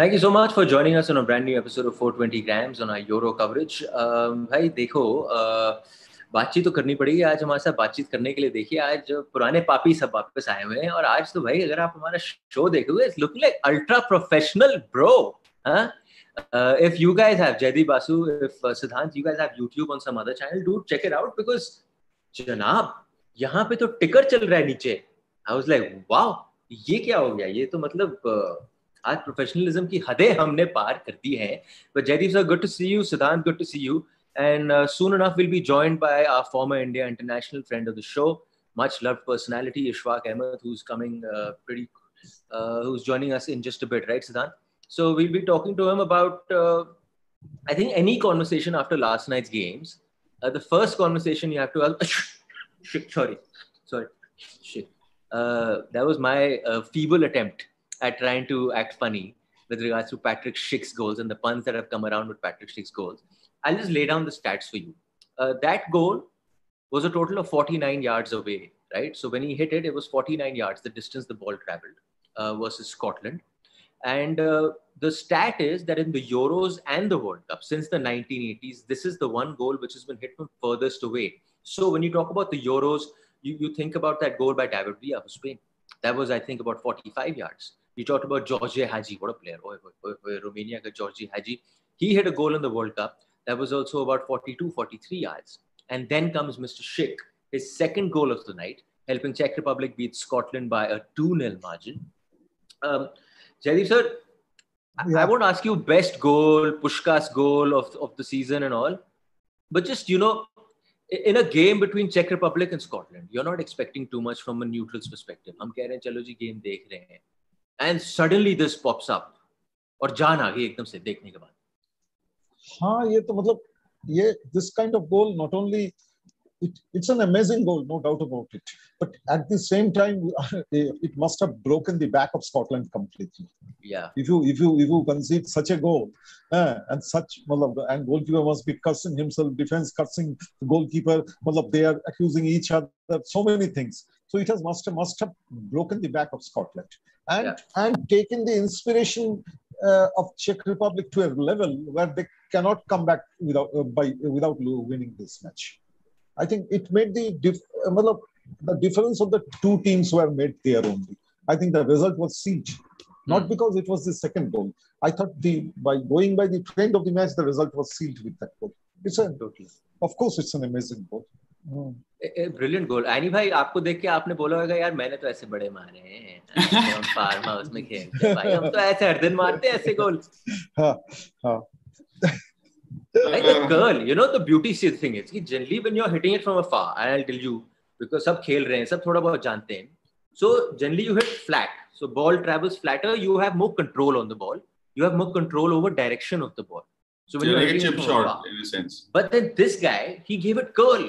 Thank you so much for joining us on a brand new episode of 420 grams on our Euro coverage भाई देखो uh, बातचीत तो करनी पड़ेगी। आज हमारे साथ बातचीत करने के लिए देखिए आज पुराने पापी सब वापस आए हुए हैं और आज तो भाई अगर आप हमारा शो देखोगे it's looking like ultra professional bro if you guys have Jaydeep Basu if Siddhant you guys have YouTube on some other channel do check it out because जनाब यहाँ पे तो टिकर चल रहा है नीचे। आई वाज लाइक वाओ ये क्या हो गया? ये तो मतलब uh, आज प्रोफेशनलिज्म की हदें हमने पार कर दी है। But Jaydeep sir good to see you Siddhant good to see you and soon enough will be joined by our former India international friend of the show much loved personality Ishfaq Ahmed who is coming pretty who is joining us in just a bit right Siddhant so we be talking to him about I think any conversation after last night's games the first conversation you have to sorry sorry Uh, that was my uh, feeble attempt at trying to act funny with regards to Patrick Schick's goals and the puns that have come around with Patrick Schick's goals. I'll just lay down the stats for you. Uh, that goal was a total of 49 yards away, right? So when he hit it, it was 49 yards, the distance the ball traveled uh, versus Scotland. And uh, the stat is that in the Euros and the World Cup since the 1980s, this is the one goal which has been hit from furthest away. So when you talk about the Euros, you, you think about that goal by David Villa for Spain. That was, I think, about 45 yards. You talked about George Hagi. What a player. Oh, oh, oh, Romania, Georgie Hagi. He hit a goal in the World Cup. That was also about 42, 43 yards. And then comes Mr. Schick, his second goal of the night, helping Czech Republic beat Scotland by a 2-0 margin. Um, sir, yeah. I won't ask you best goal, Puskas goal of, of the season and all. But just, you know, in a game between Czech Republic and Scotland, you're not expecting too much from a neutral's perspective. I'm रहे and suddenly this pops up और जान आ गई एकदम से देखने के बाद हाँ ये तो मतलब ये this kind of goal not only it, it's an amazing goal, no doubt about it. But at the same time, it must have broken the back of Scotland completely. Yeah. If you if you if you concede such a goal, uh, and such and goalkeeper must be cursing himself, defense cursing the goalkeeper. They are accusing each other so many things. So it has must have, must have broken the back of Scotland and yeah. and taken the inspiration uh, of Czech Republic to a level where they cannot come back without uh, by without winning this match. I think it made the dif- uh, the difference of the two teams were made there only. I think the result was sealed, not hmm. because it was the second goal. I thought the by going by the trend of the match, the result was sealed with that goal. It's a. Of course, it's an amazing goal. Brilliant goal Annie भाई आपको देख के आपने बोला होगा यार मैंने तो ऐसे बड़े मारे हैं हम फार्म हाउस में खेलते हैं भाई हम तो ऐसे हर दिन मारते हैं ऐसे गोल हाँ हाँ like a girl you know the beauty thing is कि generally when you're hitting it from afar and I'll tell you because सब खेल रहे हैं सब थोड़ा बहुत जानते हैं so generally you hit flat so ball travels flatter you have more control on the ball you have more control over direction of the ball so when yeah, you're like a chip shot afar, in a sense but then this guy he gave it curl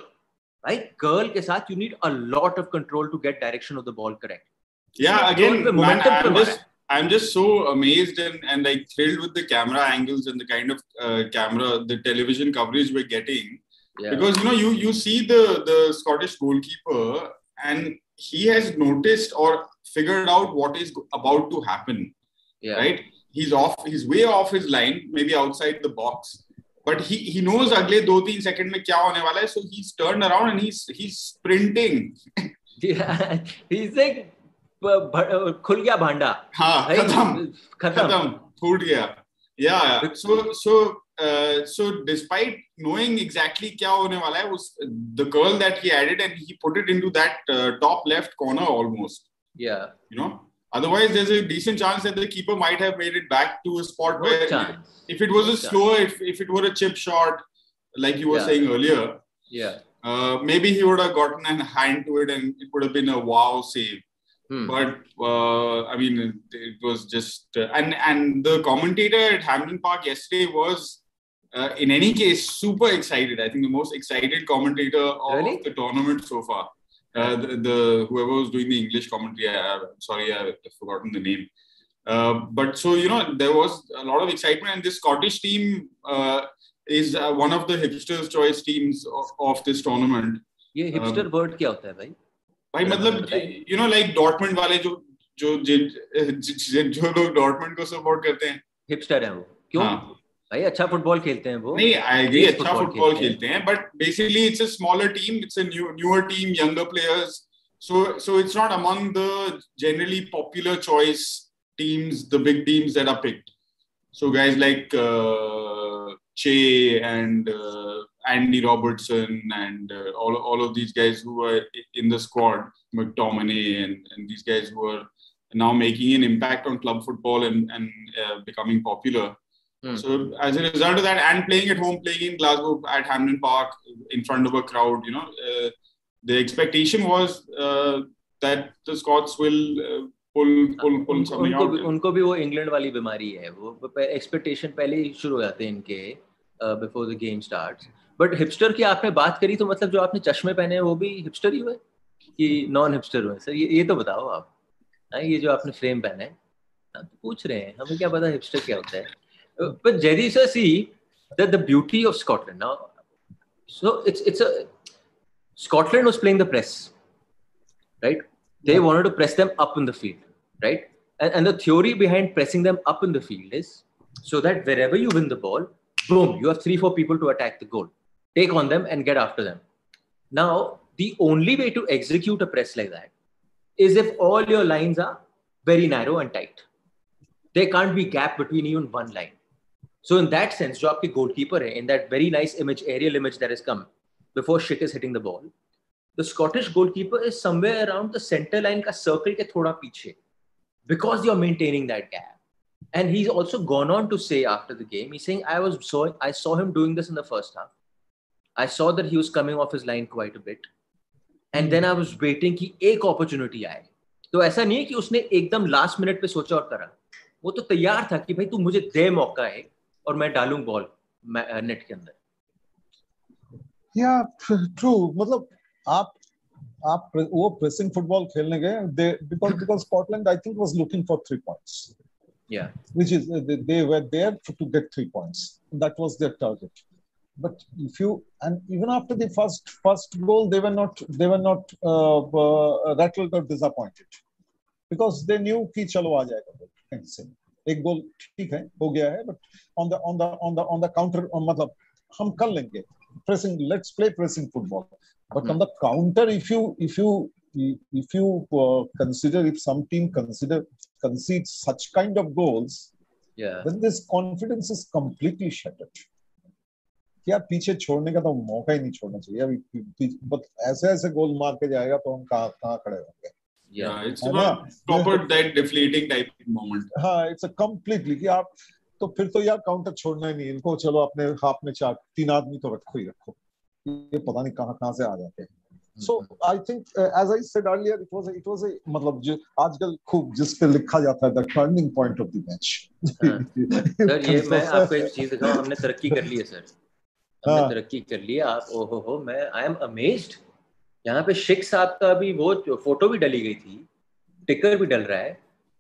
right? Curl ke saath, you need a lot of control to get direction of the ball correct. Yeah, again, man, I'm, just, I'm just so amazed and, and like thrilled with the camera angles and the kind of uh, camera, the television coverage we're getting. Yeah. Because you know, you you see the the Scottish goalkeeper and he has noticed or figured out what is about to happen. Yeah. Right? He's off, he's way off his line, maybe outside the box but he knows अगले दो तीन second में क्या होने वाला है so he turn around and he sprinting खुल गया भांडा। हाँ खत्म खत्म। फूट गया। Yeah so so so despite knowing exactly क्या होने वाला है उस the curl that he added and he put it into that top left corner almost yeah you know Otherwise, there's a decent chance that the keeper might have made it back to a spot where, chance. if it was a slower, if, if it were a chip shot, like you were yeah. saying earlier, yeah, uh, maybe he would have gotten a hand to it and it would have been a wow save. Hmm. But uh, I mean, it was just uh, and and the commentator at Hampden Park yesterday was, uh, in any case, super excited. I think the most excited commentator of really? the tournament so far Uh, the, the, whoever was doing the English commentary, I, am sorry, I've forgotten the name. Uh, but so you know, there was a lot of excitement, and this Scottish team uh, is uh, one of the hipsters' choice teams of, of this tournament. ये hipster word क्या होता है भाई भाई मतलब you know like Dortmund वाले जो जो जो लोग डॉर्टमंड को सपोर्ट करते हैं हिपस्टर है वो क्यों हाँ. भाई अच्छा फुटबॉल खेलते हैं वो नहीं आई एग्री अच्छा फुटबॉल खेलते हैं but basically it's a smaller team it's a new newer team younger players so so it's not among the generally popular choice teams the big teams that are picked so guys like uh, che and uh, andy robertson and uh, all, all of these guys who are in the squad mctominay and, and these guys who are now making an impact on club football and, and uh, becoming popular Hmm. So as a result of that, and playing at home, playing in Glasgow at Hamden Park in front of a crowd, you know, uh, the expectation was uh, that the Scots will. Uh, उनको भी वो England वाली बीमारी है वो expectation पहले ही शुरू हो जाते हैं इनके before the game start but hipster की आपने बात करी तो मतलब जो आपने चश्मे पहने वो भी हिपस्टर ही हुए? कि नॉन हिपस्टर हुए? सर ये तो बताओ आप। हाँ, ये जो आपने फ्रेम पहना है पूछ रहे हैं हमें क्या पता हिपस्टर क्या होता है? Uh, but Jerry sir, see that the beauty of Scotland now. So it's it's a Scotland was playing the press, right? They yeah. wanted to press them up in the field, right? And, and the theory behind pressing them up in the field is so that wherever you win the ball, boom, you have three, four people to attack the goal. Take on them and get after them. Now, the only way to execute a press like that is if all your lines are very narrow and tight. There can't be gap between even one line. So in that sense, जो आपके goalkeeper है in that very nice image, aerial image that has come before Schick is hitting the ball, the Scottish goalkeeper is somewhere around the center line का circle के थोड़ा पीछे because you're maintaining that gap. And he's also gone on to say after the game, he's saying I was so I saw him doing this in the first half. I saw that he was coming off his line quite a bit. And then I was waiting कि एक opportunity आए तो ऐसा नहीं है कि उसने एकदम last minute पे सोचा और करा वो तो तैयार था कि भाई तू मुझे दे मौका है और मैं डालूं बॉल नेट के अंदर या ट्रू मतलब आप आप वो प्रेसिंग फुटबॉल खेलने गए they because because Scotland I think was looking for three points yeah which is they were there to get three points that was their target but if you and even after the first first goal they were not they were not uh, uh, rattled or disappointed because they knew ki chalo aa jayega कहीं से एक गोल ठीक है हो गया है but on the on the on the on the counter मतलब हम कर लेंगे। Pressing let's play pressing football but on the counter if you if you if you consider if some team consider concede such kind of goals Yeah. Then this confidence is completely shattered. क्या पीछे छोड़ने का तो मौका ही नहीं छोड़ना चाहिए। अभी ऐसे ऐसे गोल मार के जाएगा तो हम कहाँ खड़े होंगे? Yeah. It's about proper that deflating type moment. हाँ it's a completely कि आप तो फिर तो यार काउंटर छोड़ना ही नहीं इनको चलो अपने हाथ में चार तीन आदमी तो रखो ही रखो। ये पता नहीं कहाँ कहाँ से आ जाते हैं। So I think as I said earlier it was it was मतलब जो आजकल खूब जिस पे लिखा जाता है the turning point of the match sir ये मैं आपको एक चीज़ दिखाऊँ हमने तरक्की कर ली है सर। हमने तरक्की कर ली आप ओहो हो मैं आई एम अमेज्ड यहाँ पे शेख साहब का भी वो फ़ोटो भी डली गई थी टिकर भी डल रहा है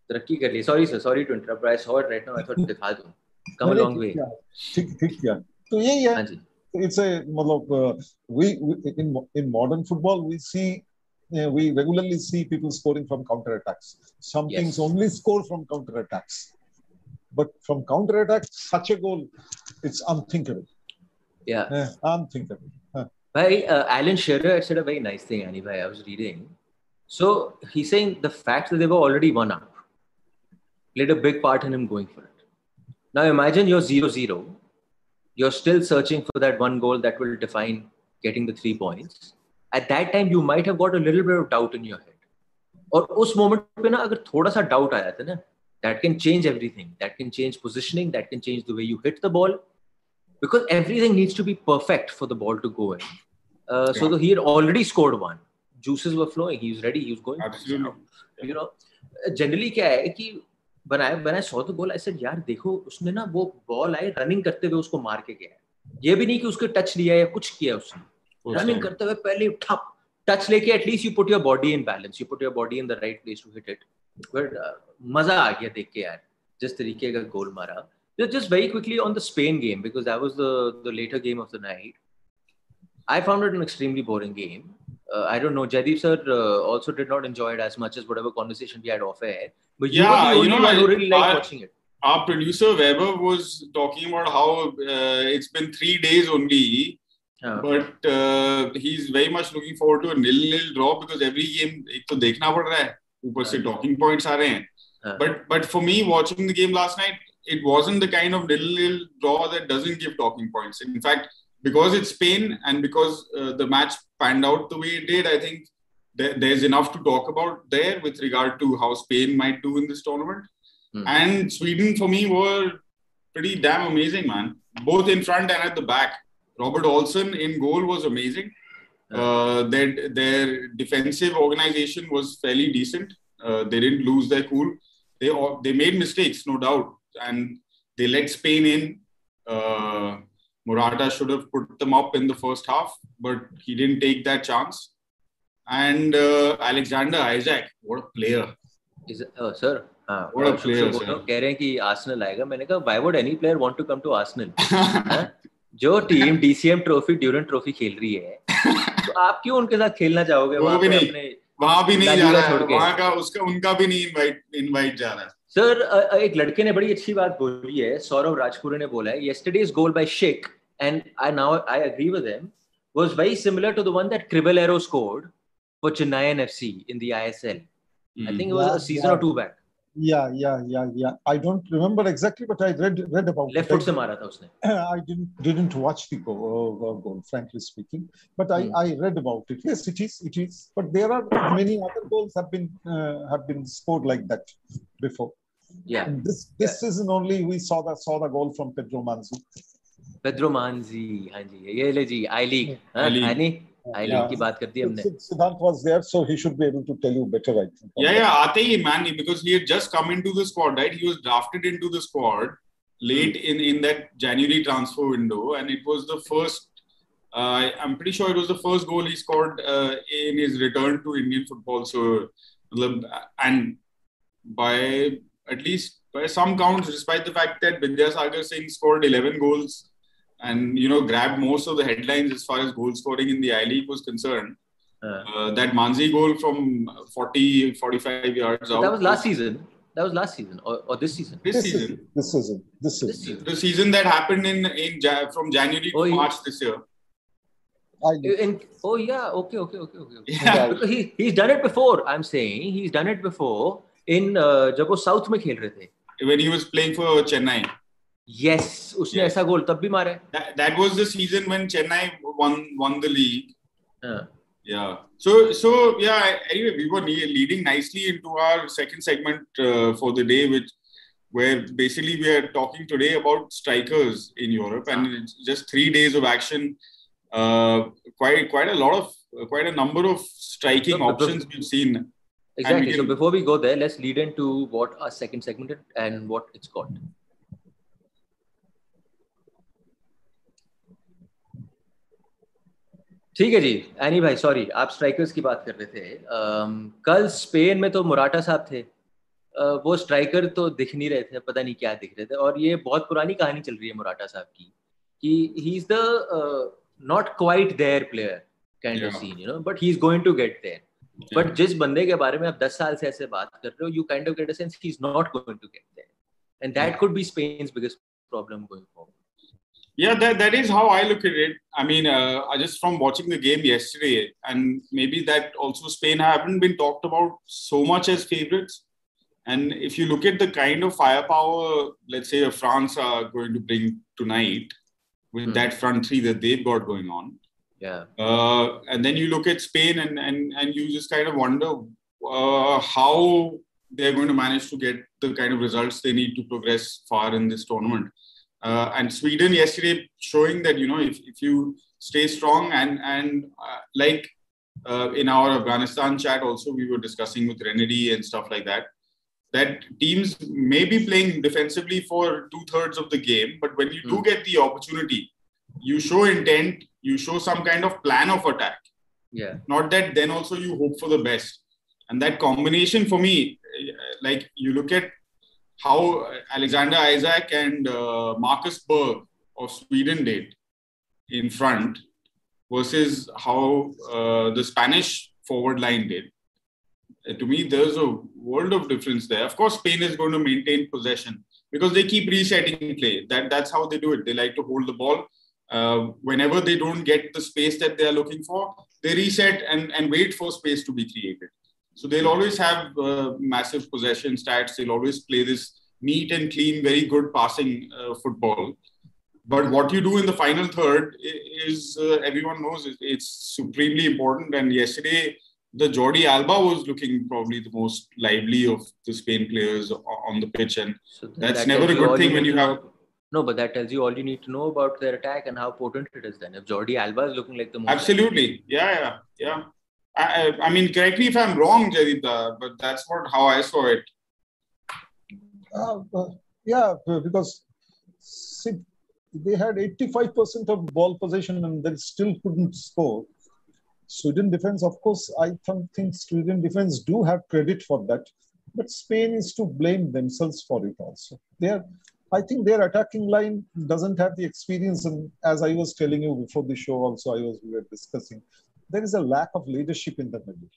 तरक्की कर ली sorry sir sorry to interrupt I saw it right now I thought दिखा दूँ कम लॉन्ग वे ठीक ठीक किया तो यही है हाँ जी इट्स ए मतलब we in in modern football we see we regularly see people scoring from counter attacks some yes. teams only score from counter attacks but from counter attacks such a goal it's unthinkable yeah, yeah unthinkable Bhai, uh, Alan Shearer said a very nice thing, Annie, bhai, I was reading. So he's saying the fact that they were already one up played a big part in him going for it. Now imagine you're 0 0. You're still searching for that one goal that will define getting the three points. At that time, you might have got a little bit of doubt in your head. और उस moment पे ना अगर थोड़ा सा doubt आया था ना that can change everything. That can change positioning. That can change the way you hit the ball because everything needs to be perfect for the ball to go in. Uh, so the, he had already scored one. Juices were flowing. He was ready. He was going. Absolutely. You know, generally क्या है कि बनाए बनाए सौ तो बोला ऐसे यार देखो उसने ना वो बॉल आए रनिंग करते हुए उसको मार के गया ये भी नहीं कि उसके टच लिया या कुछ किया उसने रनिंग करते हुए पहले ठप टच लेके at least you put your body in balance you put your body in the right place to hit it but मज़ा आ गया देख के यार जिस तरीके का गोल मारा just very quickly on the Spain game because that was the the later game of the night. I found it an extremely boring game. Uh, I don't know. Jaideep sir uh, also did not enjoy it as much as whatever conversation we had off air. But you yeah, were the only you know, one who really liked our, watching it. our producer Weber was talking about how uh, it's been three days only, oh. but uh, he's very much looking forward to a nil-nil draw because every game एक तो देखना पड़ रहा है ऊपर से talking points आ रहे हैं. But but for me watching the game last night, it wasn't the kind of nil-nil draw that doesn't give talking points. In fact, because it's Spain and because uh, the match panned out the way it did, I think there, there's enough to talk about there with regard to how Spain might do in this tournament. Hmm. And Sweden, for me, were pretty damn amazing, man. Both in front and at the back. Robert Olsen in goal was amazing. Uh, their, their defensive organization was fairly decent. Uh, they didn't lose their cool. They they made mistakes, no doubt, and they let Spain in. Uh, Morata should have put them up in the first half, but he didn't take that chance. And uh, Alexander Isak, what a player! Is it, oh, sir, हाँ और कह रहे हैं कि Arsenal आएगा। मैंने कहा why would any player want to come to Arsenal जो team DCM trophy Durand trophy खेल रही है तो आप क्यों उनके साथ खेलना चाहोगे? वहाँ भी नहीं वहाँ भी नहीं जा रहा है। वहाँ का उसका उनका भी नहीं इनवाइट इनवाइट जा रहा है। सर एक लड़के ने बड़ी अच्छी बात बोली है सौरव राजपुरे ने बोला है yesterday's goal by Sheikh and I now I agree with him was very similar to the one that Cribellero scored for Chennai FC in the ISL. Mm. I think it was yeah, a season yeah. or two back. Yeah, yeah, yeah, yeah. I don't remember exactly, but I read read about Left foot se mara tha usne. I didn't didn't watch the goal, uh, goal frankly speaking, but I, mm. I read about it. Yes, it is, it is. But there are many other goals have been uh, have been scored like that before. Yeah. And this this yeah. season only we saw the saw the goal from Pedro Manzi. Pedro Manzi, हाँ जी, ये ले जी, I League, हाँ, आई league की बात कर दी हमने Siddhant was there so he should be able to tell you better I think yeah yeah आते ही man because he had just come into the squad right he was drafted into the squad late in in that January transfer window and it was the first uh, I'm pretty sure it was the first goal he scored uh, in his return to Indian football so and by at least by some counts despite the fact that Vidyasagar Singh scored 11 goals and you know grabbed most of the headlines as far as goal scoring in the I League was concerned. Uh, uh, that Manzi goal from 40, 45 yards out. That was last season. That was last season or, or this season. This, this season. This season. This season. This season. The season that happened in in from January oh, to March this year. In, oh yeah, okay, okay, okay, okay. Yeah. he he's done it before. I'm saying he's done it before in uh, जब वो south में खेल रहे थे. When he was playing for Chennai. Yes, उसने ऐसा गोल तब भी मारा That, that was the season when Chennai won won the league. Uh. Yeah. So so yeah. Anyway, we were leading nicely into our second segment uh, for the day, which where basically we are talking today about strikers in Europe, and just three days of action. Uh, quite quite a lot of quite a number of striking so, options we've seen. Exactly. So before we go there, let's lead into what our second segment and what it's got. ठीक है जी. Any भाई sorry आप strikers की बात कर रहे थे. Um, कल स्पेन में तो मुराटा साहब थे. Uh, वो स्ट्राइकर तो दिख नहीं रहे थे पता नहीं क्या दिख रहे थे. और ये बहुत पुरानी कहानी चल रही है मुराटा साहब की कि he is the not quite there player kind of seen you know but he is going to get there but जिस बंदे के बारे में आप 10 साल से ऐसे बात कर रहे हो you kind of get a sense he is not going to get there and that could be spans biggest problem going forward Yeah, that, that is how I look at it. I mean, uh, just from watching the game yesterday, and maybe that also Spain haven't been talked about so much as favorites. And if you look at the kind of firepower, let's say, France are going to bring tonight with mm. that front three that they've got going on. yeah. Uh, and then you look at Spain and, and, and you just kind of wonder uh, how they're going to manage to get the kind of results they need to progress far in this tournament. Uh, and Sweden yesterday showing that you know if, if you stay strong and and uh, like uh, in our Afghanistan chat also we were discussing with Renedy and stuff like that that teams may be playing defensively for two thirds of the game but when you mm. do hmm. get the opportunity you show intent you show some kind of plan of attack yeah not that then also you hope for the best and that combination for me like you look at how Alexander Isak and uh, Marcus Berg of Sweden did in front versus how uh, the Spanish forward line did. Uh, to me, there's a world of difference there. Of course, Spain is going to maintain possession, because they keep resetting play. That that's how they do it. They like to hold the ball. Uh, whenever they don't get the space that they are looking for, they reset and, and wait for space to be created. So they'll always have uh, massive possession stats. They'll always play this neat and clean, very good passing uh, football. But what you do in the final third is, uh, everyone knows, it's supremely important. And yesterday, the Jordi Alba was looking probably the most lively of the Spain players on the pitch, and so that's that never a good thing when you have. No, but that tells you all you need to know about their attack and how potent it is. Then, if Jordi Alba is looking like the most absolutely, yeah, yeah, yeah. I, I mean, correct me if I'm wrong, Jadita, but that's what how I saw it. Uh, uh, yeah, because see, they had 85% of ball possession and they still couldn't score. Sweden defense, of course, I think Sweden defense do have credit for that, but Spain is to blame themselves for it also. They are, I think their attacking line doesn't have the experience, and as I was telling you before the show, also I was we were discussing, there is a lack of leadership in the middle.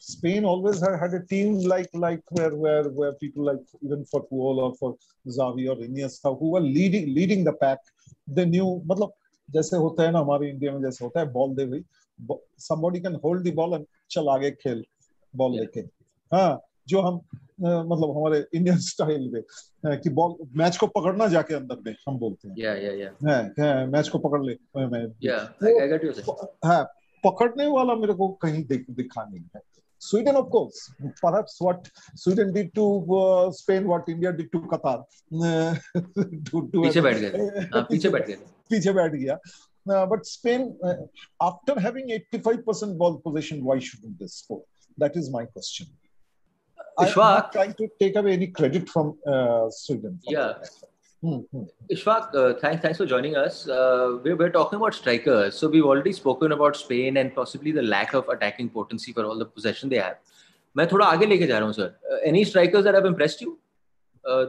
Spain always had a team like like where where where people like even for Puyol or for Xavi or Iniesta who were leading leading the pack. They knew, मतलब जैसे होता है ना हमारे India में जैसे होता है बॉल दे गई somebody can hold the ball and चल आगे खेल बॉल लेके हाँ जो हम मतलब हमारे इंडियन स्टाइल में कि बॉल मैच को पकड़ना जाके अंदर में हम बोलते हैं या या या मैच को पकड़ ले मैं या आई गेट यू हाँ पकड़ने वाला मेरे को कहीं दिख, दिखा नहीं है Sweden, of course, perhaps what Sweden did to uh, Spain, what India did to Qatar. to, to पीछे बैठ गए पीछे बैठ गए पीछे बैठ गया Uh, but Spain, uh, after having 85% ball possession, why shouldn't they score? That is my question. Ishfaq, trying to take away any credit from uh, Sweden. For yeah. Mm-hmm. Ishfaq, uh, thanks, thanks for joining us. Uh, we're, we're talking about strikers. So we've already spoken about Spain and possibly the lack of attacking potency for all the possession they have. मैं थोड़ा आगे लेके जा रहा हूँ sir any strikers that have impressed you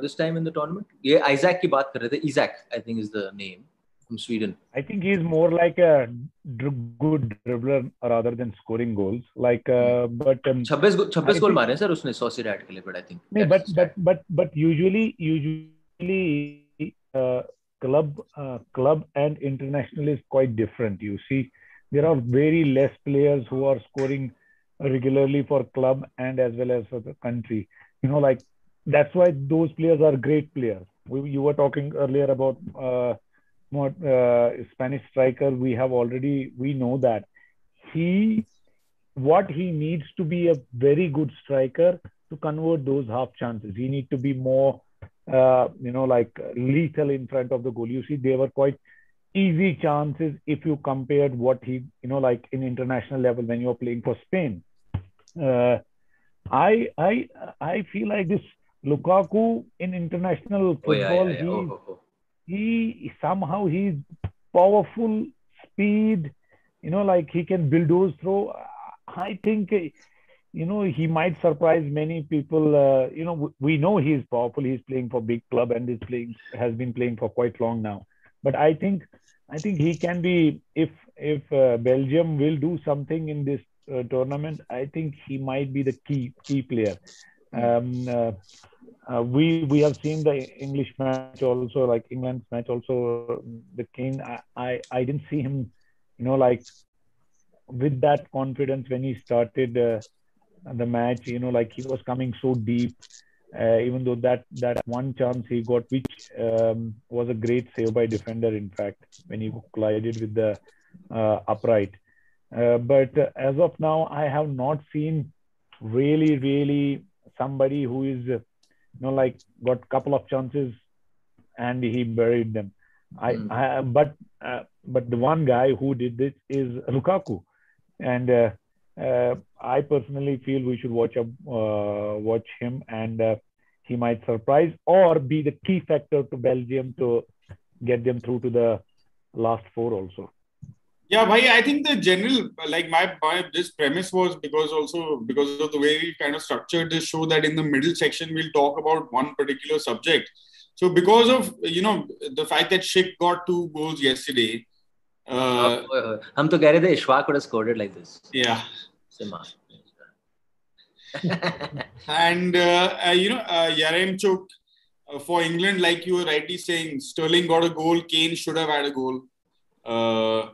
this time in the tournament ये Isaac की बात कर रहे थे I think is the name from Sweden? I think he's more like a good dribbler rather than scoring goals. Like, uh, but um, 26 26 गोल मारे sir उसने Sociedad के लिए, but I think. No, but but but but usually usually uh, club uh, club and international is quite different. You see, there are very less players who are scoring regularly for club and as well as for the country. You know, like that's why those players are great players. We, you were talking earlier about uh, uh, Spanish striker, we have already we know that he what he needs to be a very good striker to convert those half chances. He need to be more uh, you know like lethal in front of the goal. You see, they were quite easy chances if you compared what he you know like in international level when you're playing for Spain. Uh, I I I feel like this Lukaku in international football. Oh, yeah, yeah, yeah. Oh, oh, oh he somehow he's powerful speed you know like he can bulldoze through. I think you know he might surprise many people uh, you know we know he's powerful. He's playing for big club and is playing has been playing for quite long now. But i think i think he can be if if uh, belgium will do something in this uh, tournament i think he might be the key key player. Um, uh, uh, we we have seen the English match also, like England's match also. The Kane, I, I, I didn't see him, you know, like with that confidence when he started uh, the match. You know, like he was coming so deep. Uh, even though that that one chance he got, which um, was a great save by defender, in fact, when he collided with the uh, upright. Uh, but as of now, I have not seen really, really somebody who is you know, like got couple of chances and he buried them. I, mm. I but uh, but the one guy who did this is Lukaku, and uh, uh, I personally feel we should watch up, uh, watch him, and uh, he might surprise or be the key factor to Belgium to get them through to the last four also. Yeah, bhai, I think the general, like my, my, this premise was because also because of the way we kind of structured this show that in the middle section we'll talk about one particular subject. So because of you know the fact that Schick got two goals yesterday, uh, uh, हम तो कह रहे थे Ishfaq would have scored it like this. Yeah. Sima. and uh, uh, you know uh, Yaremchuk uh, for England, like you were rightly saying, Sterling got a goal. Kane should have had a goal. Uh,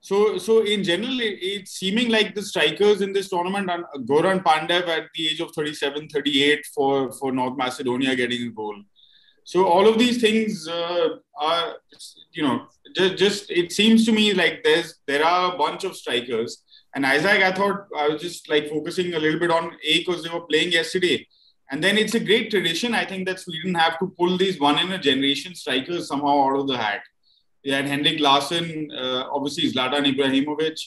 so, so in general, it, it's seeming like the strikers in this tournament, and Goran Pandev at the age of 37, 38 for, for North Macedonia getting a goal. So all of these things uh, are, you know, just, just it seems to me like there's there are a bunch of strikers. And Isak, I thought I was just like focusing a little bit on A because they were playing yesterday. And then it's a great tradition. I think that Sweden have to pull these one in a generation strikers somehow out of the hat. They had Henrik Larsson, uh, obviously Zlatan Ibrahimovic,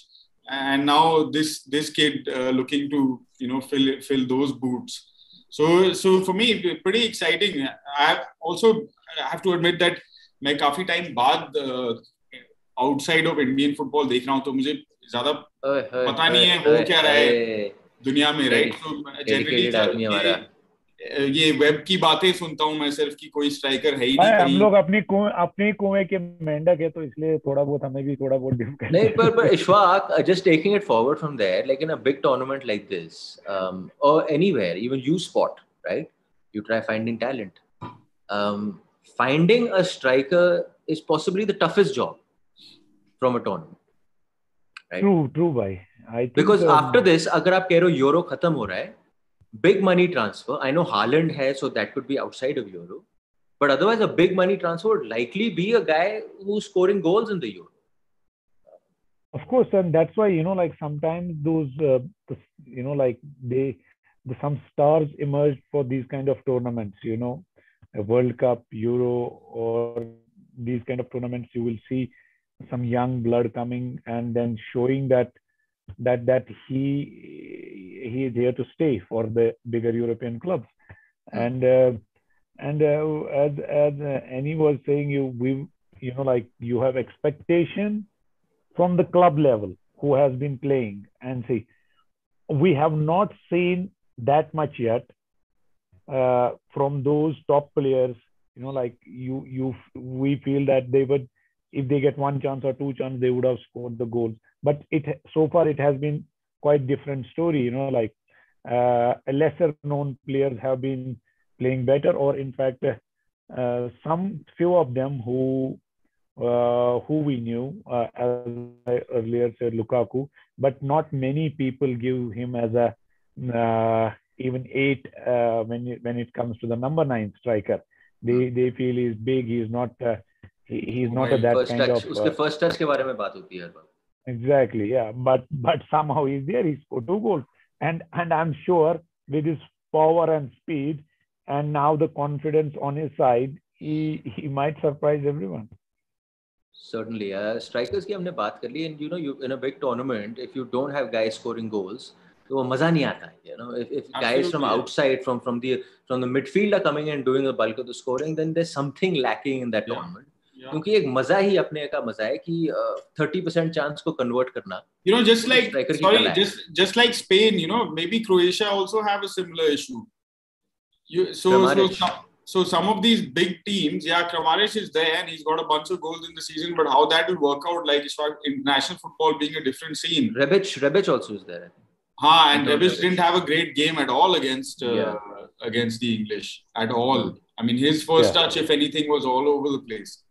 and now this this kid uh, looking to you know fill fill those boots. So so for me, pretty exciting. I have also I have to admit that मैं काफी time बाद outside of Indian football देख रहा हूँ तो मुझे ज्यादा पता नहीं है हो क्या रहा है दुनिया में राइट तो जनरली ये वेब की बातें सुनता हूँ मैं सिर्फ़ कि कोई स्ट्राइकर है ही नहीं हम लोग अपनी कुएँ अपनी कुएँ के मेंढक है तो इसलिए थोड़ा बहुत हमें भी थोड़ा बहुत डिफ़िकल्ट नहीं पर पर Ishfaq just taking it forward from there like in a big tournament like this um or anywhere even you spot right you try finding talent um finding a striker is possibly the toughest job from a tournament right true true bhai I think because um, after this agar aap keh rahe ho euro khatam ho raha hai big money transfer. I know Haaland has, so that could be outside of Euro. But otherwise, a big money transfer would likely be a guy who's scoring goals in the Euro. Of course, and that's why you know, like sometimes those, uh, you know, like they, the, some stars emerge for these kind of tournaments. You know, a World Cup, Euro, or these kind of tournaments. You will see some young blood coming and then showing that that that he he is here to stay for the bigger European clubs, hmm. and uh, and uh, as as uh, Annie was saying, you we you know like you have expectation from the club level who has been playing, and see, we have not seen that much yet uh, from those top players. You know, like you you we feel that they would if they get one chance or two chance they would have scored the goals but it so far it has been quite different story you know like uh, lesser known players have been playing better or in fact uh, some few of them who uh, who we knew uh, as I earlier said Lukaku but not many people give him as a uh, even eight uh, when it, when it comes to the number nine striker they they feel he's big he's not he, he's not a that kind touch, of उसके first touch के बारे में बात होती है हर बार Exactly, yeah. But but somehow he's there. He scored two goals, and and I'm sure with his power and speed, and now the confidence on his side, he he might surprise everyone. Certainly, uh, strikers की हमने बात कर ली, and you know, you in a big tournament, if you don't have guys scoring goals, तो वो मजा नहीं आता you know if, if guys from outside from from the from the midfield are coming and doing the bulk of the scoring then there's something lacking in that yeah. tournament क्योंकि एक मज़ा ही अपने का मज़ा है कि थर्टी परसेंट चांस को convert करना you know just like sorry just just like Spain you know maybe Croatia also have a similar issue you so so so some of these big teams yeah Kramaric is there and he's got a bunch of goals in the season but how that will work out like as far international football being a different scene Rebic Rebic also is there Ha, and Rebic didn't have a great game at all against uh, yeah. against the English at all. I mean, his first yeah. touch, if anything, was all over the place.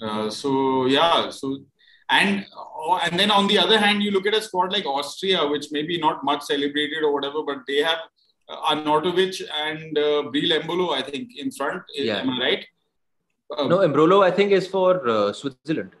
Uh, so yeah, so and uh, and then on the other hand, you look at a squad like Austria, which maybe not much celebrated or whatever, but they have uh, Arnautovic and uh, Breel Embolo, I think, in front. Yeah. Am I right? Um, no, Embolo, I think, is for uh, Switzerland.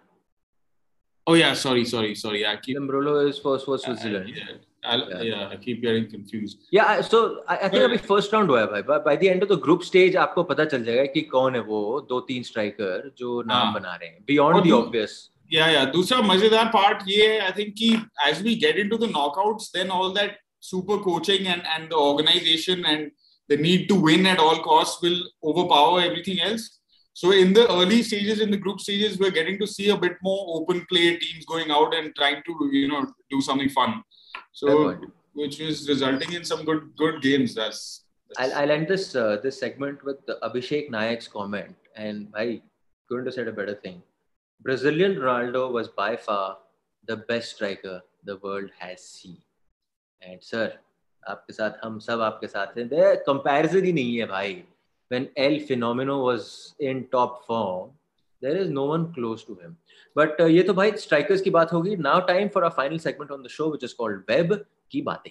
Oh yeah, sorry, sorry, sorry. I keep Embolo is for, for Switzerland. yeah yeah. yeah, I keep getting confused. Yeah, so I, I think अभी first round हुआ है भाई. By, by the end of the group stage आपको पता चल जाएगा कि कौन है वो दो तीन striker जो नाम बना रहे हैं. Beyond the obvious. Yeah, yeah. दूसरा मजेदार part ये है I think कि as we get into the knockouts, then all that super coaching and and the organization and the need to win at all costs will overpower everything else. So in the early stages, in the group stages, we're getting to see a bit more open play teams going out and trying to you know do something fun. So, which is resulting in some good good games. That's, that's... I'll, I'll end this uh, this segment with Abhishek Nayak's comment, and I couldn't have said a better thing. Brazilian Ronaldo was by far the best striker the world has seen. And sir, आपके साथ हम सब आपके साथ हैं दे comparison ही नहीं है भाई when El Fenomeno was in top form, is no one close to him. But uh, ये तो भाई strikers की बात होगी. Now time for our final segment on the show, which is called Web की बातें.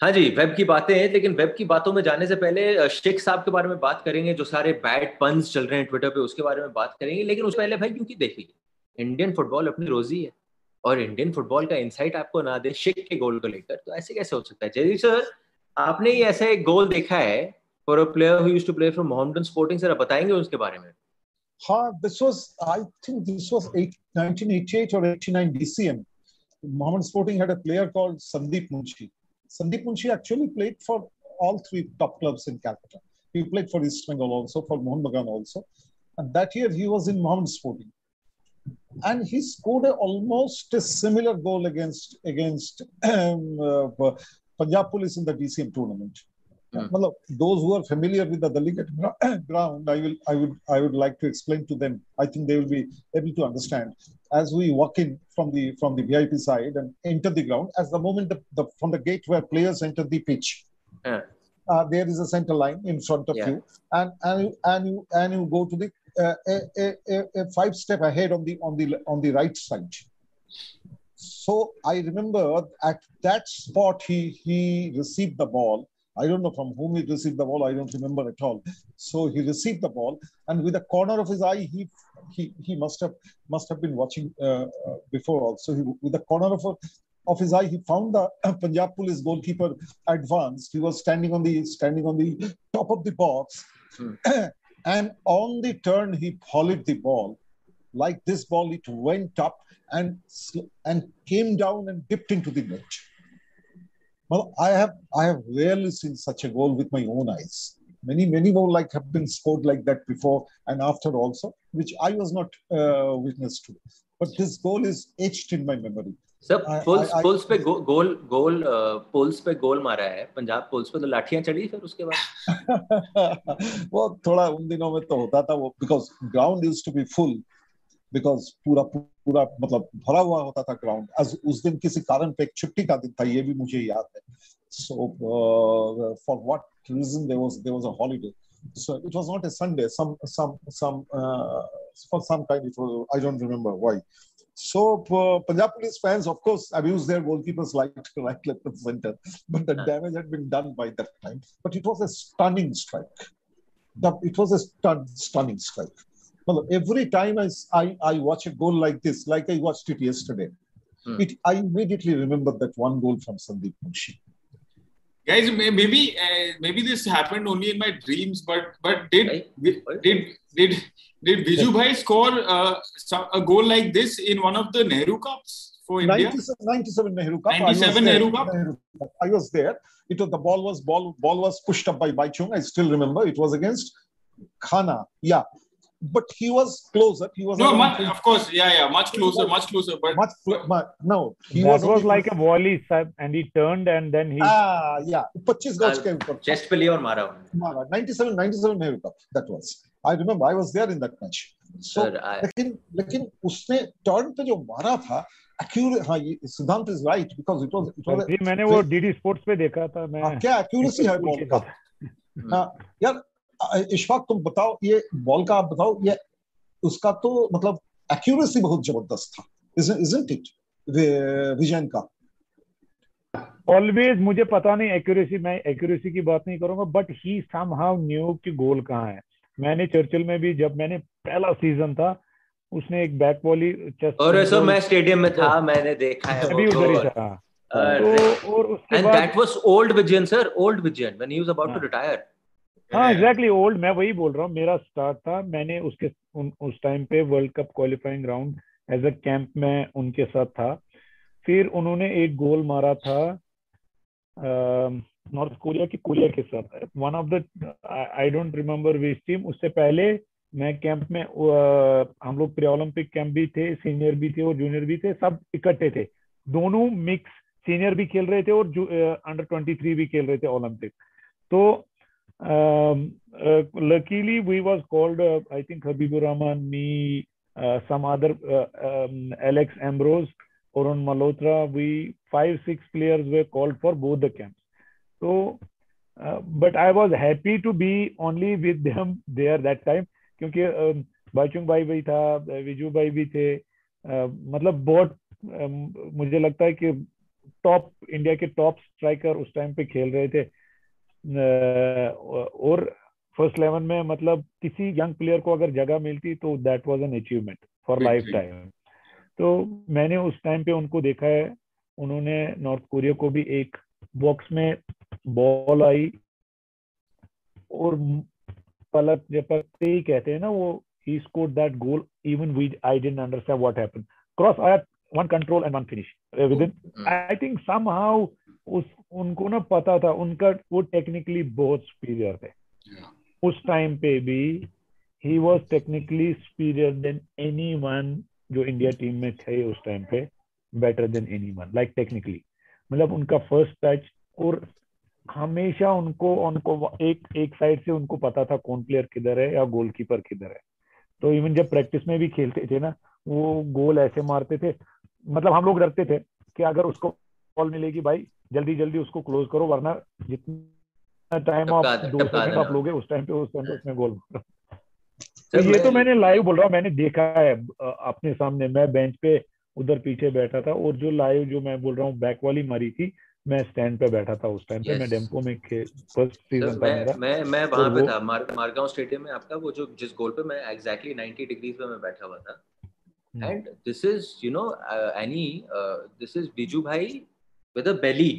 हाँ जी वेब की बातें हैं लेकिन वेब की बातों में जाने से पहले शेख साहब के बारे में बात करेंगे जो सारे बैड पंस चल रहे हैं ट्विटर पे उसके बारे में बात करेंगे लेकिन उससे पहले भाई क्योंकि देखिए इंडियन फुटबॉल अपनी रोजी है और इंडियन फुटबॉल का इंसाइट आपको ना दे शेख के गोल को लेकर तो ऐसे कैसे हो सकता है जयदीप सर आपने ये ऐसा एक गोल देखा है for a player who used to play from Mohammedan sporting sir बताएँगे उसके बारे में हाँ this was I think this was 1988 or 89 DCM Mohammedan Sporting had a player called Sandeep Munshi Sandeep Munshi actually played for all three top clubs in Calcutta. He played for East Bengal also, for Mohun Bagan also. And that year he was in Mohammed Sporting. And he scored a, almost a similar goal against against um, uh, Punjab Police in the DCM tournament. Hmm. Well, those who are familiar with the Delhi Gate ground, I will, I would, I would like to explain to them. I think they will be able to understand. As we walk in from the from the VIP side and enter the ground, as the moment the, the from the gate where players enter the pitch, yeah. uh, there is a center line in front of yeah. you, and and you, and you and you go to the uh, a, a, a five step ahead on the on the on the right side. So I remember at that spot he he received the ball I don't know from whom he received the ball. I don't remember at all. So he received the ball, and with a corner of his eye, he he, he must have must have been watching uh, uh, before also. He, with the corner of of his eye, he found the Punjab Police goalkeeper advanced. He was standing on the standing on the top of the box, hmm. and on the turn, he volleyed the ball Like this ball, it went up and and came down and dipped into the net. Well, I have I have rarely seen such a goal with my own eyes. Many many more like have been scored like that before and after also, which I was not uh, witness to. But this goal is etched in my memory. Sir pools pools पे गो, गोल गोल pools पे गोल मारा है Punjab pools पे तो लाठियां चढ़ी फिर उसके बाद वो थोड़ा उन दिनों में तो होता था वो because ground use to be full because पूरा पूरा मतलब भरा हुआ होता था ग्राउंड आज उस दिन किसी कारण पे एक छुट्टी का दिन था ये भी मुझे याद है so for what reason there was there was a holiday so it was not a sunday some some some uh, for some kind it was i don't remember why so uh, punjab police fans of course abused their goalkeepers like right left and center but the damage had been done by that time but it was a stunning strike the, it was a stun, stunning strike well, every time I, I, I, watch a goal like this, like I watched it yesterday, hmm. it I immediately remember that one goal from Sandeep Munshi. Guys, maybe uh, maybe this happened only in my dreams, but but did did did did, did Viju Bhai score uh, a goal like this in one of the Nehru Cups for India? 97, 97 Nehru Cup. 97 Nehru Cup. I was there. It was the ball was ball ball was pushed up by Baichung. I still remember it was against Ghana. Yeah, but he was closer. He was no, much, of course, yeah, yeah, much closer, much closer. But much, cl- but no, he that was, was like a volley, sir, and he turned and then he. Ah, yeah, 25 gauge के ऊपर. Chest पे लिया और मारा. मारा. 97, 97 Nehru Cup. That was. I remember. I was there in that match. So, Sir, I... लेकिन लेकिन उसने टर्न पे जो मारा था accurate हाँ ये सिद्धांत is right because it was it was. मैंने वो डीडी स्पोर्ट्स पे देखा था मैं. क्या accuracy है बॉल का? हाँ यार इशफाक तुम बताओ ये बॉल का आप बताओ ये उसका तो मतलब एक्यूरेसी बहुत ज़बरदस्त था इजंट इट विजयन का। ऑलवेज मुझे पता नहीं एक्यूरेसी मैं एक्यूरेसी की बात नहीं करूँगा but he somehow knew कि गोल कहाँ है। मैंने चर्चिल में भी जब मैंने पहला सीज़न था उसने एक बैक वॉली चेस्ट और ऐसा मैं स्टेडियम में था मैंने देखा है अभी उधर ही था। तो और उसके बाद that was old Vijayan sir old Vijayan when he was about to retire हाँ एग्जैक्टली ओल्ड मैं वही बोल रहा हूँ मेरा स्टार्ट था मैंने उसके उन, उस टाइम पे world cup qualifying round as a camp में उनके साथ था। फिर उन्होंने एक गोल मारा था नॉर्थ कोरिया की कोरिया के साथ। One of the I don't remember which team उससे पहले मैं कैंप में uh, हम लोग प्री ओलंपिक कैंप भी थे सीनियर भी थे और जूनियर भी थे सब इकट्ठे थे। दोनों मिक्स सीनियर भी खेल रहे थे और अंडर ट्वेंटी थ्री भी खेल रहे थे ओलंपिक तो Um, uh, luckily, we was called, uh, I think Habibur Rahman, me, uh, some other, uh, um, Alex Ambrose. Arun Malhotra, we five six players were called for both the camps. So, uh, but I was happy to be only with them there that time क्योंकि बाचुंग भाई भी था विजू भाई भी थे मतलब बहुत मुझे लगता है कि टॉप इंडिया के टॉप स्ट्राइकर उस टाइम पे खेल रहे थे और फ़र्स्ट इलेवन में मतलब किसी यंग प्लेयर को अगर जगह मिलती तो that was an achievement for lifetime तो मैंने उस टाइम पे उनको देखा है उन्होंने नॉर्थ कोरिया को भी एक बॉक्स में बॉल आई और पलक जपकते ही कहते हैं ना वो he scored that goal even I didn't understand what happened. Cross I had one control and one finish within. Mm-hmm. I think somehow उस उनको ना पता था उनका वो टेक्निकली बहुत सुपीरियर थे yeah. उस टाइम पे भी he was technically superior than any one जो इंडिया टीम में थे उस टाइम पे better than any one like technically मतलब उनका फ़र्स्ट टच और हमेशा उनको उनको एक एक साइड से उनको पता था कौन प्लेयर किधर है या गोलकीपर किधर है तो इवन जब प्रैक्टिस में भी खेलते थे ना वो गोल ऐसे मारते थे मतलब हम लोग डरते थे कि अगर उसको बॉल मिलेगी भाई जल्दी जल्दी उसको क्लोज करो वरना जितना टाइम आप दो सेकंड आप लोगे उस टाइम पे उस टाइम पे उसमें गोल तो ये तो मैंने लाइव बोल रहा हूँ मैंने देखा है अपने सामने। मैं बेंच पे उधर पीछे बैठा था और जो लाइव जो मैं बोल रहा हूँ बैक वाली मरी थी मैं स्टैंड पे बैठा था उस टाइम yes. पे मैं डेम्पो में फ़र्स्ट सीज़न था मेरा। मैं मैं वहाँ तो पे था मारगांव स्टेडियम में आपका वो जो जिस गोल पे मैं एग्जैक्टली 90 डिग्रीज पे मैं बैठा हुआ था। And this is you know any this is Biju भाई with a belly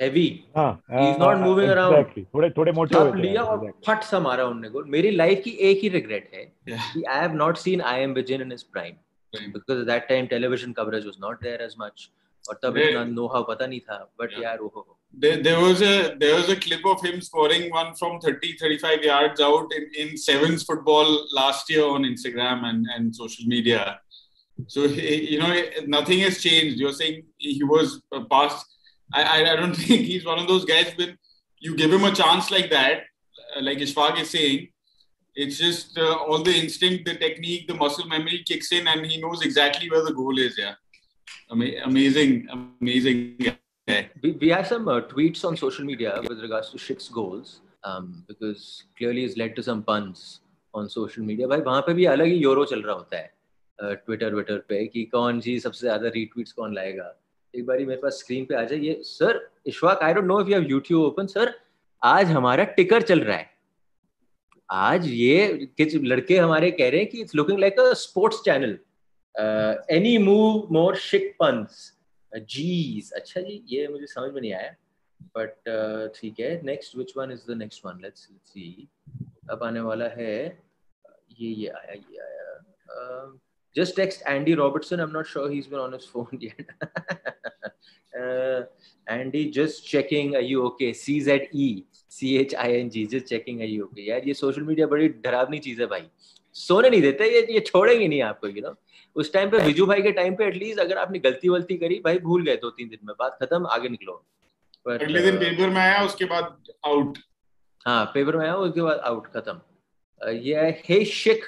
heavy he is not moving around थोड़े थोड़े मोटे हो लिया और फट सा मारा उन्होंने गोल मेरी लाइफ की एक ही रिग्रेट है कि I have not seen I M Vijayan in his prime because that time television coverage was not there as much और तब इतना नो हाउ पता नहीं था। बट यार वो There, there was a there was a clip of him scoring one from 30 35 yards out in, in sevens football last year on Instagram and, and social media. So he, you know nothing has changed. You're saying he was past. I, I don't think he's one of those guys when you give him a chance like that, like Ishfaq is saying, it's just uh, all the instinct, the technique, the muscle memory kicks in, and he knows exactly where the goal is. Yeah amazing, amazing. We, we have some uh, tweets on social media with regards to Shik's goals um, because clearly it's led to some puns on social media. भाई वहाँ पे भी अलग ही euro चल रहा होता है Twitter Twitter पे कि कौन जी सबसे ज़्यादा रीट्वीट्स कौन लाएगा एक बारी मेरे पास स्क्रीन पे आ जाए ये sir Ishfaq I don't know if you have YouTube open sir आज हमारा टिकर चल रहा है आज ये कुछ लड़के हमारे कह रहे हैं कि it's looking like a sports channel any move more शिक पंस जीज अच्छा जी, ये मुझे समझ में नहीं आया बट uh, ठीक है। Next which one is the next one let's see अब आने वाला है, ये ये आया ये आया। Just text Andy Robertson I am not sure he is been on his phone yet Andy just checking are you okay C Z E C H I N G just checking are you okay यार, ये social media बड़ी डरावनी चीज़ है भाई। सोने नहीं देते, ये ये छोड़ेंगे नहीं आपको यू नो? उस टाइम पे विजू भाई के टाइम पे एटलीस्ट अगर आपने गलती वलती करी भाई भूल गए दो तीन दिन में बात खत्म आगे निकलो पर अगले दिन पेपर में आया उसके बाद आउट हाँ पेपर में आया उसके बाद आउट खत्म ये हे शिक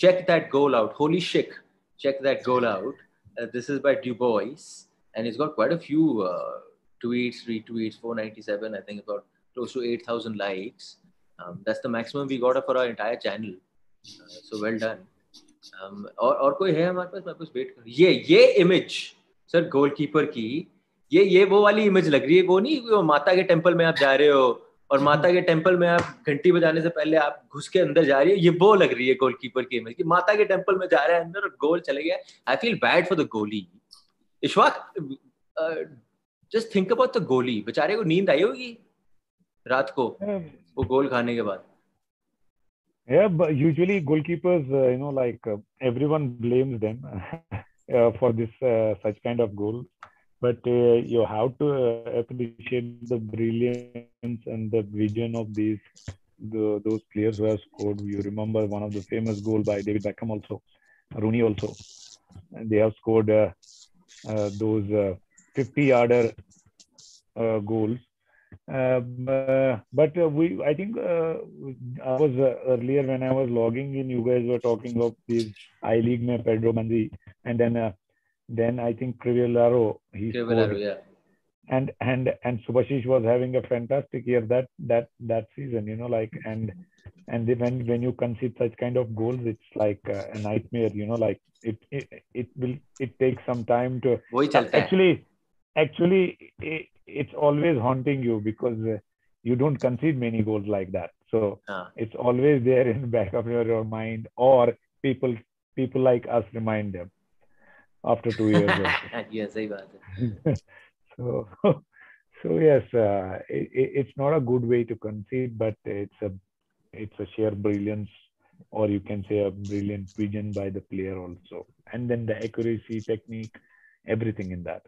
check that goal out holy shit check that goal out uh, this is by dubois and he's got quite a few uh, tweets retweets 497 i think about close to 8000 likes um, that's the maximum we got for our entire channel uh, so well done um, और और कोई है हमारे पास? मैं कुछ wait कर ये ये इमेज सर गोलकीपर की ये ये वो वाली इमेज लग रही है वो नहीं वो माता के टेंपल में आप जा रहे हो और माता के टेंपल में आप घंटी बजाने से पहले आप घुस के अंदर जा रही है ये वो लग रही है गोलकीपर की इमेज कि माता के टेंपल में जा रहा है अंदर और गोल चले गया I feel bad for the goalie Ishfaq just think about the goalie बेचारे को नींद आई होगी रात को वो गोल खाने के बाद। Yeah, but usually goalkeepers, uh, you know, like uh, everyone blames them uh, for this uh, such kind of goal. But uh, you have to uh, appreciate the brilliance and the vision of these the, those players who have scored. You remember one of the famous goal by David Beckham also, Rooney also. They have scored those 50 yarder goals uh, but uh, we, I think uh, I was earlier when I was logging in, you guys were talking of this I League में Pedro Manzi, and then then I think Crivellaro, he Crivellaro, yeah. And and and Subhasish was having a fantastic year that that that season, you know, like and and when when you concede such kind of goals, it's like a, a nightmare, you know, like it, it it will it takes some time to actually actually it, it's always haunting you because uh, you don't concede many goals like that so uh. it's always there in the back of your, your mind or people people like us remind them after two years. yes, so, so yes, uh, it, it's not a good way to concede, but it's a it's a sheer brilliance, or you can say a brilliant vision by the player also, and then the accuracy, technique, everything in that.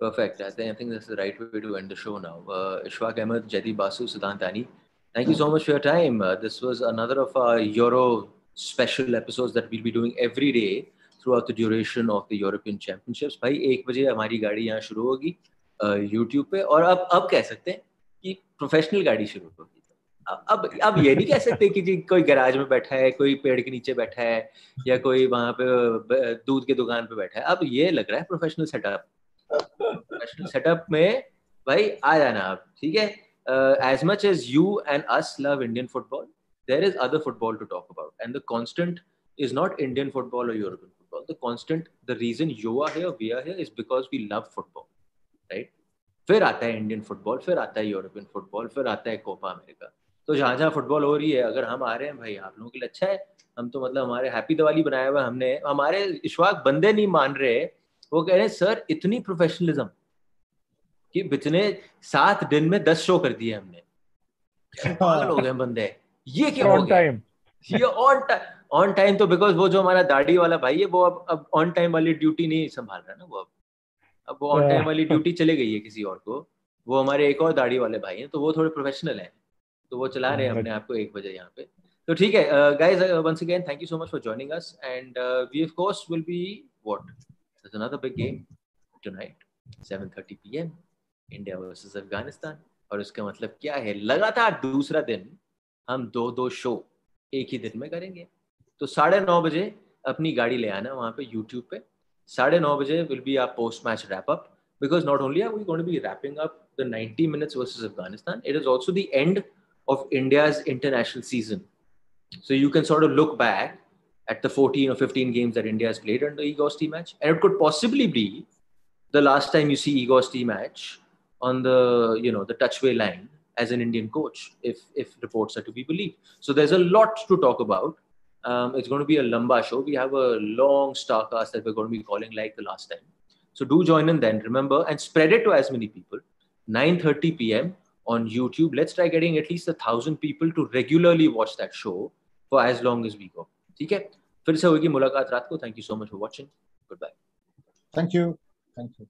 Perfect. I think I think that's the right way to end the show now. Uh, Ishfaq Ahmed, Jaideep Basu, Siddhant Thank you so much for your time. Uh, this was another of our Euro special episodes that we'll be doing every day throughout the duration of the European Championships. भाई एक बजे हमारी गाड़ी यहाँ शुरू होगी YouTube पे और अब अब कह सकते हैं कि प्रोफेशनल गाड़ी शुरू होगी अब अब ये नहीं कह सकते कि जी कोई गैराज में बैठा है कोई पेड़ के नीचे बैठा है या कोई वहाँ पे दूध के दुकान पे बैठा है अब ये लग रहा है प्रोफेशनल सेटअप प्रोफेशनल सेटअप में भाई आ जाना आप ठीक है as much as you and us love Indian football there is other football to talk about. And the constant is not Indian football or European football. The constant, the reason you are here, we are here, is because we love football, right? फिर आता है Indian football फिर आता है European football फिर आता है Copa America तो जहाँ जहाँ फुटबॉल हो रही है अगर हम आ रहे हैं भाई आप लोगों के लिए अच्छा है हम तो मतलब हमारे हैप्पी दिवाली बनाया हुआ हमने हमारे इश्वाक बंदे नहीं मान रहे वो कह रहे हैं सर इतनी प्रोफेशनलिज्म कि बितने सात दिन में दस शो कर दिए हमने। पागल हो गए बंदे। ये क्या ऑन टाइम ये ऑन टाइम ऑन टाइम तो बिकॉज़ वो जो हमारा दाढ़ी वाला भाई है वो अब अब ऑन टाइम वाली ड्यूटी नहीं संभाल रहा ना वो अब। अब वो ऑन टाइम वाली ड्यूटी चले गई है किसी और को। वो हमारे एक और दाढ़ी वाले भाई हैं तो वो थोड़े प्रोफेशनल हैं। तो वो चला रहे हैं अपने आप को एक बजे यहाँ पे। तो ठीक है guys once again thank you so much for joining us and we of course will be what there's another big game tonight 7:30 pm India versus Afghanistan और उसका मतलब क्या है लगातार दूसरा दिन हम दो दो शो एक ही दिन में करेंगे तो साढ़े नौ बजे अपनी गाड़ी ले आना वहाँ पे यूट्यूब पे साढ़े नौ बजे will be our post match wrap up because not only are we going to be wrapping up the 90 minutes versus Afghanistan, it is also the end of India's international season. So you can sort of look back at the 14 or 15 games that India has played under Igor Stimac, and it could possibly be the last time you see Igor Stimac on the you know the touchway line as an Indian coach, if if reports are to be believed. So there's a lot to talk about. Um, it's going to be a lamba show. We have a long star cast that we're going to be calling like the last time. So do join in then. Remember and spread it to as many people. 9:30 p.m. on YouTube. Let's try getting at least a thousand people to regularly watch that show for as long as we go. ठीक है? फिर से होगी मुलाकात रात को। Thank you so much for watching goodbye thank you thank you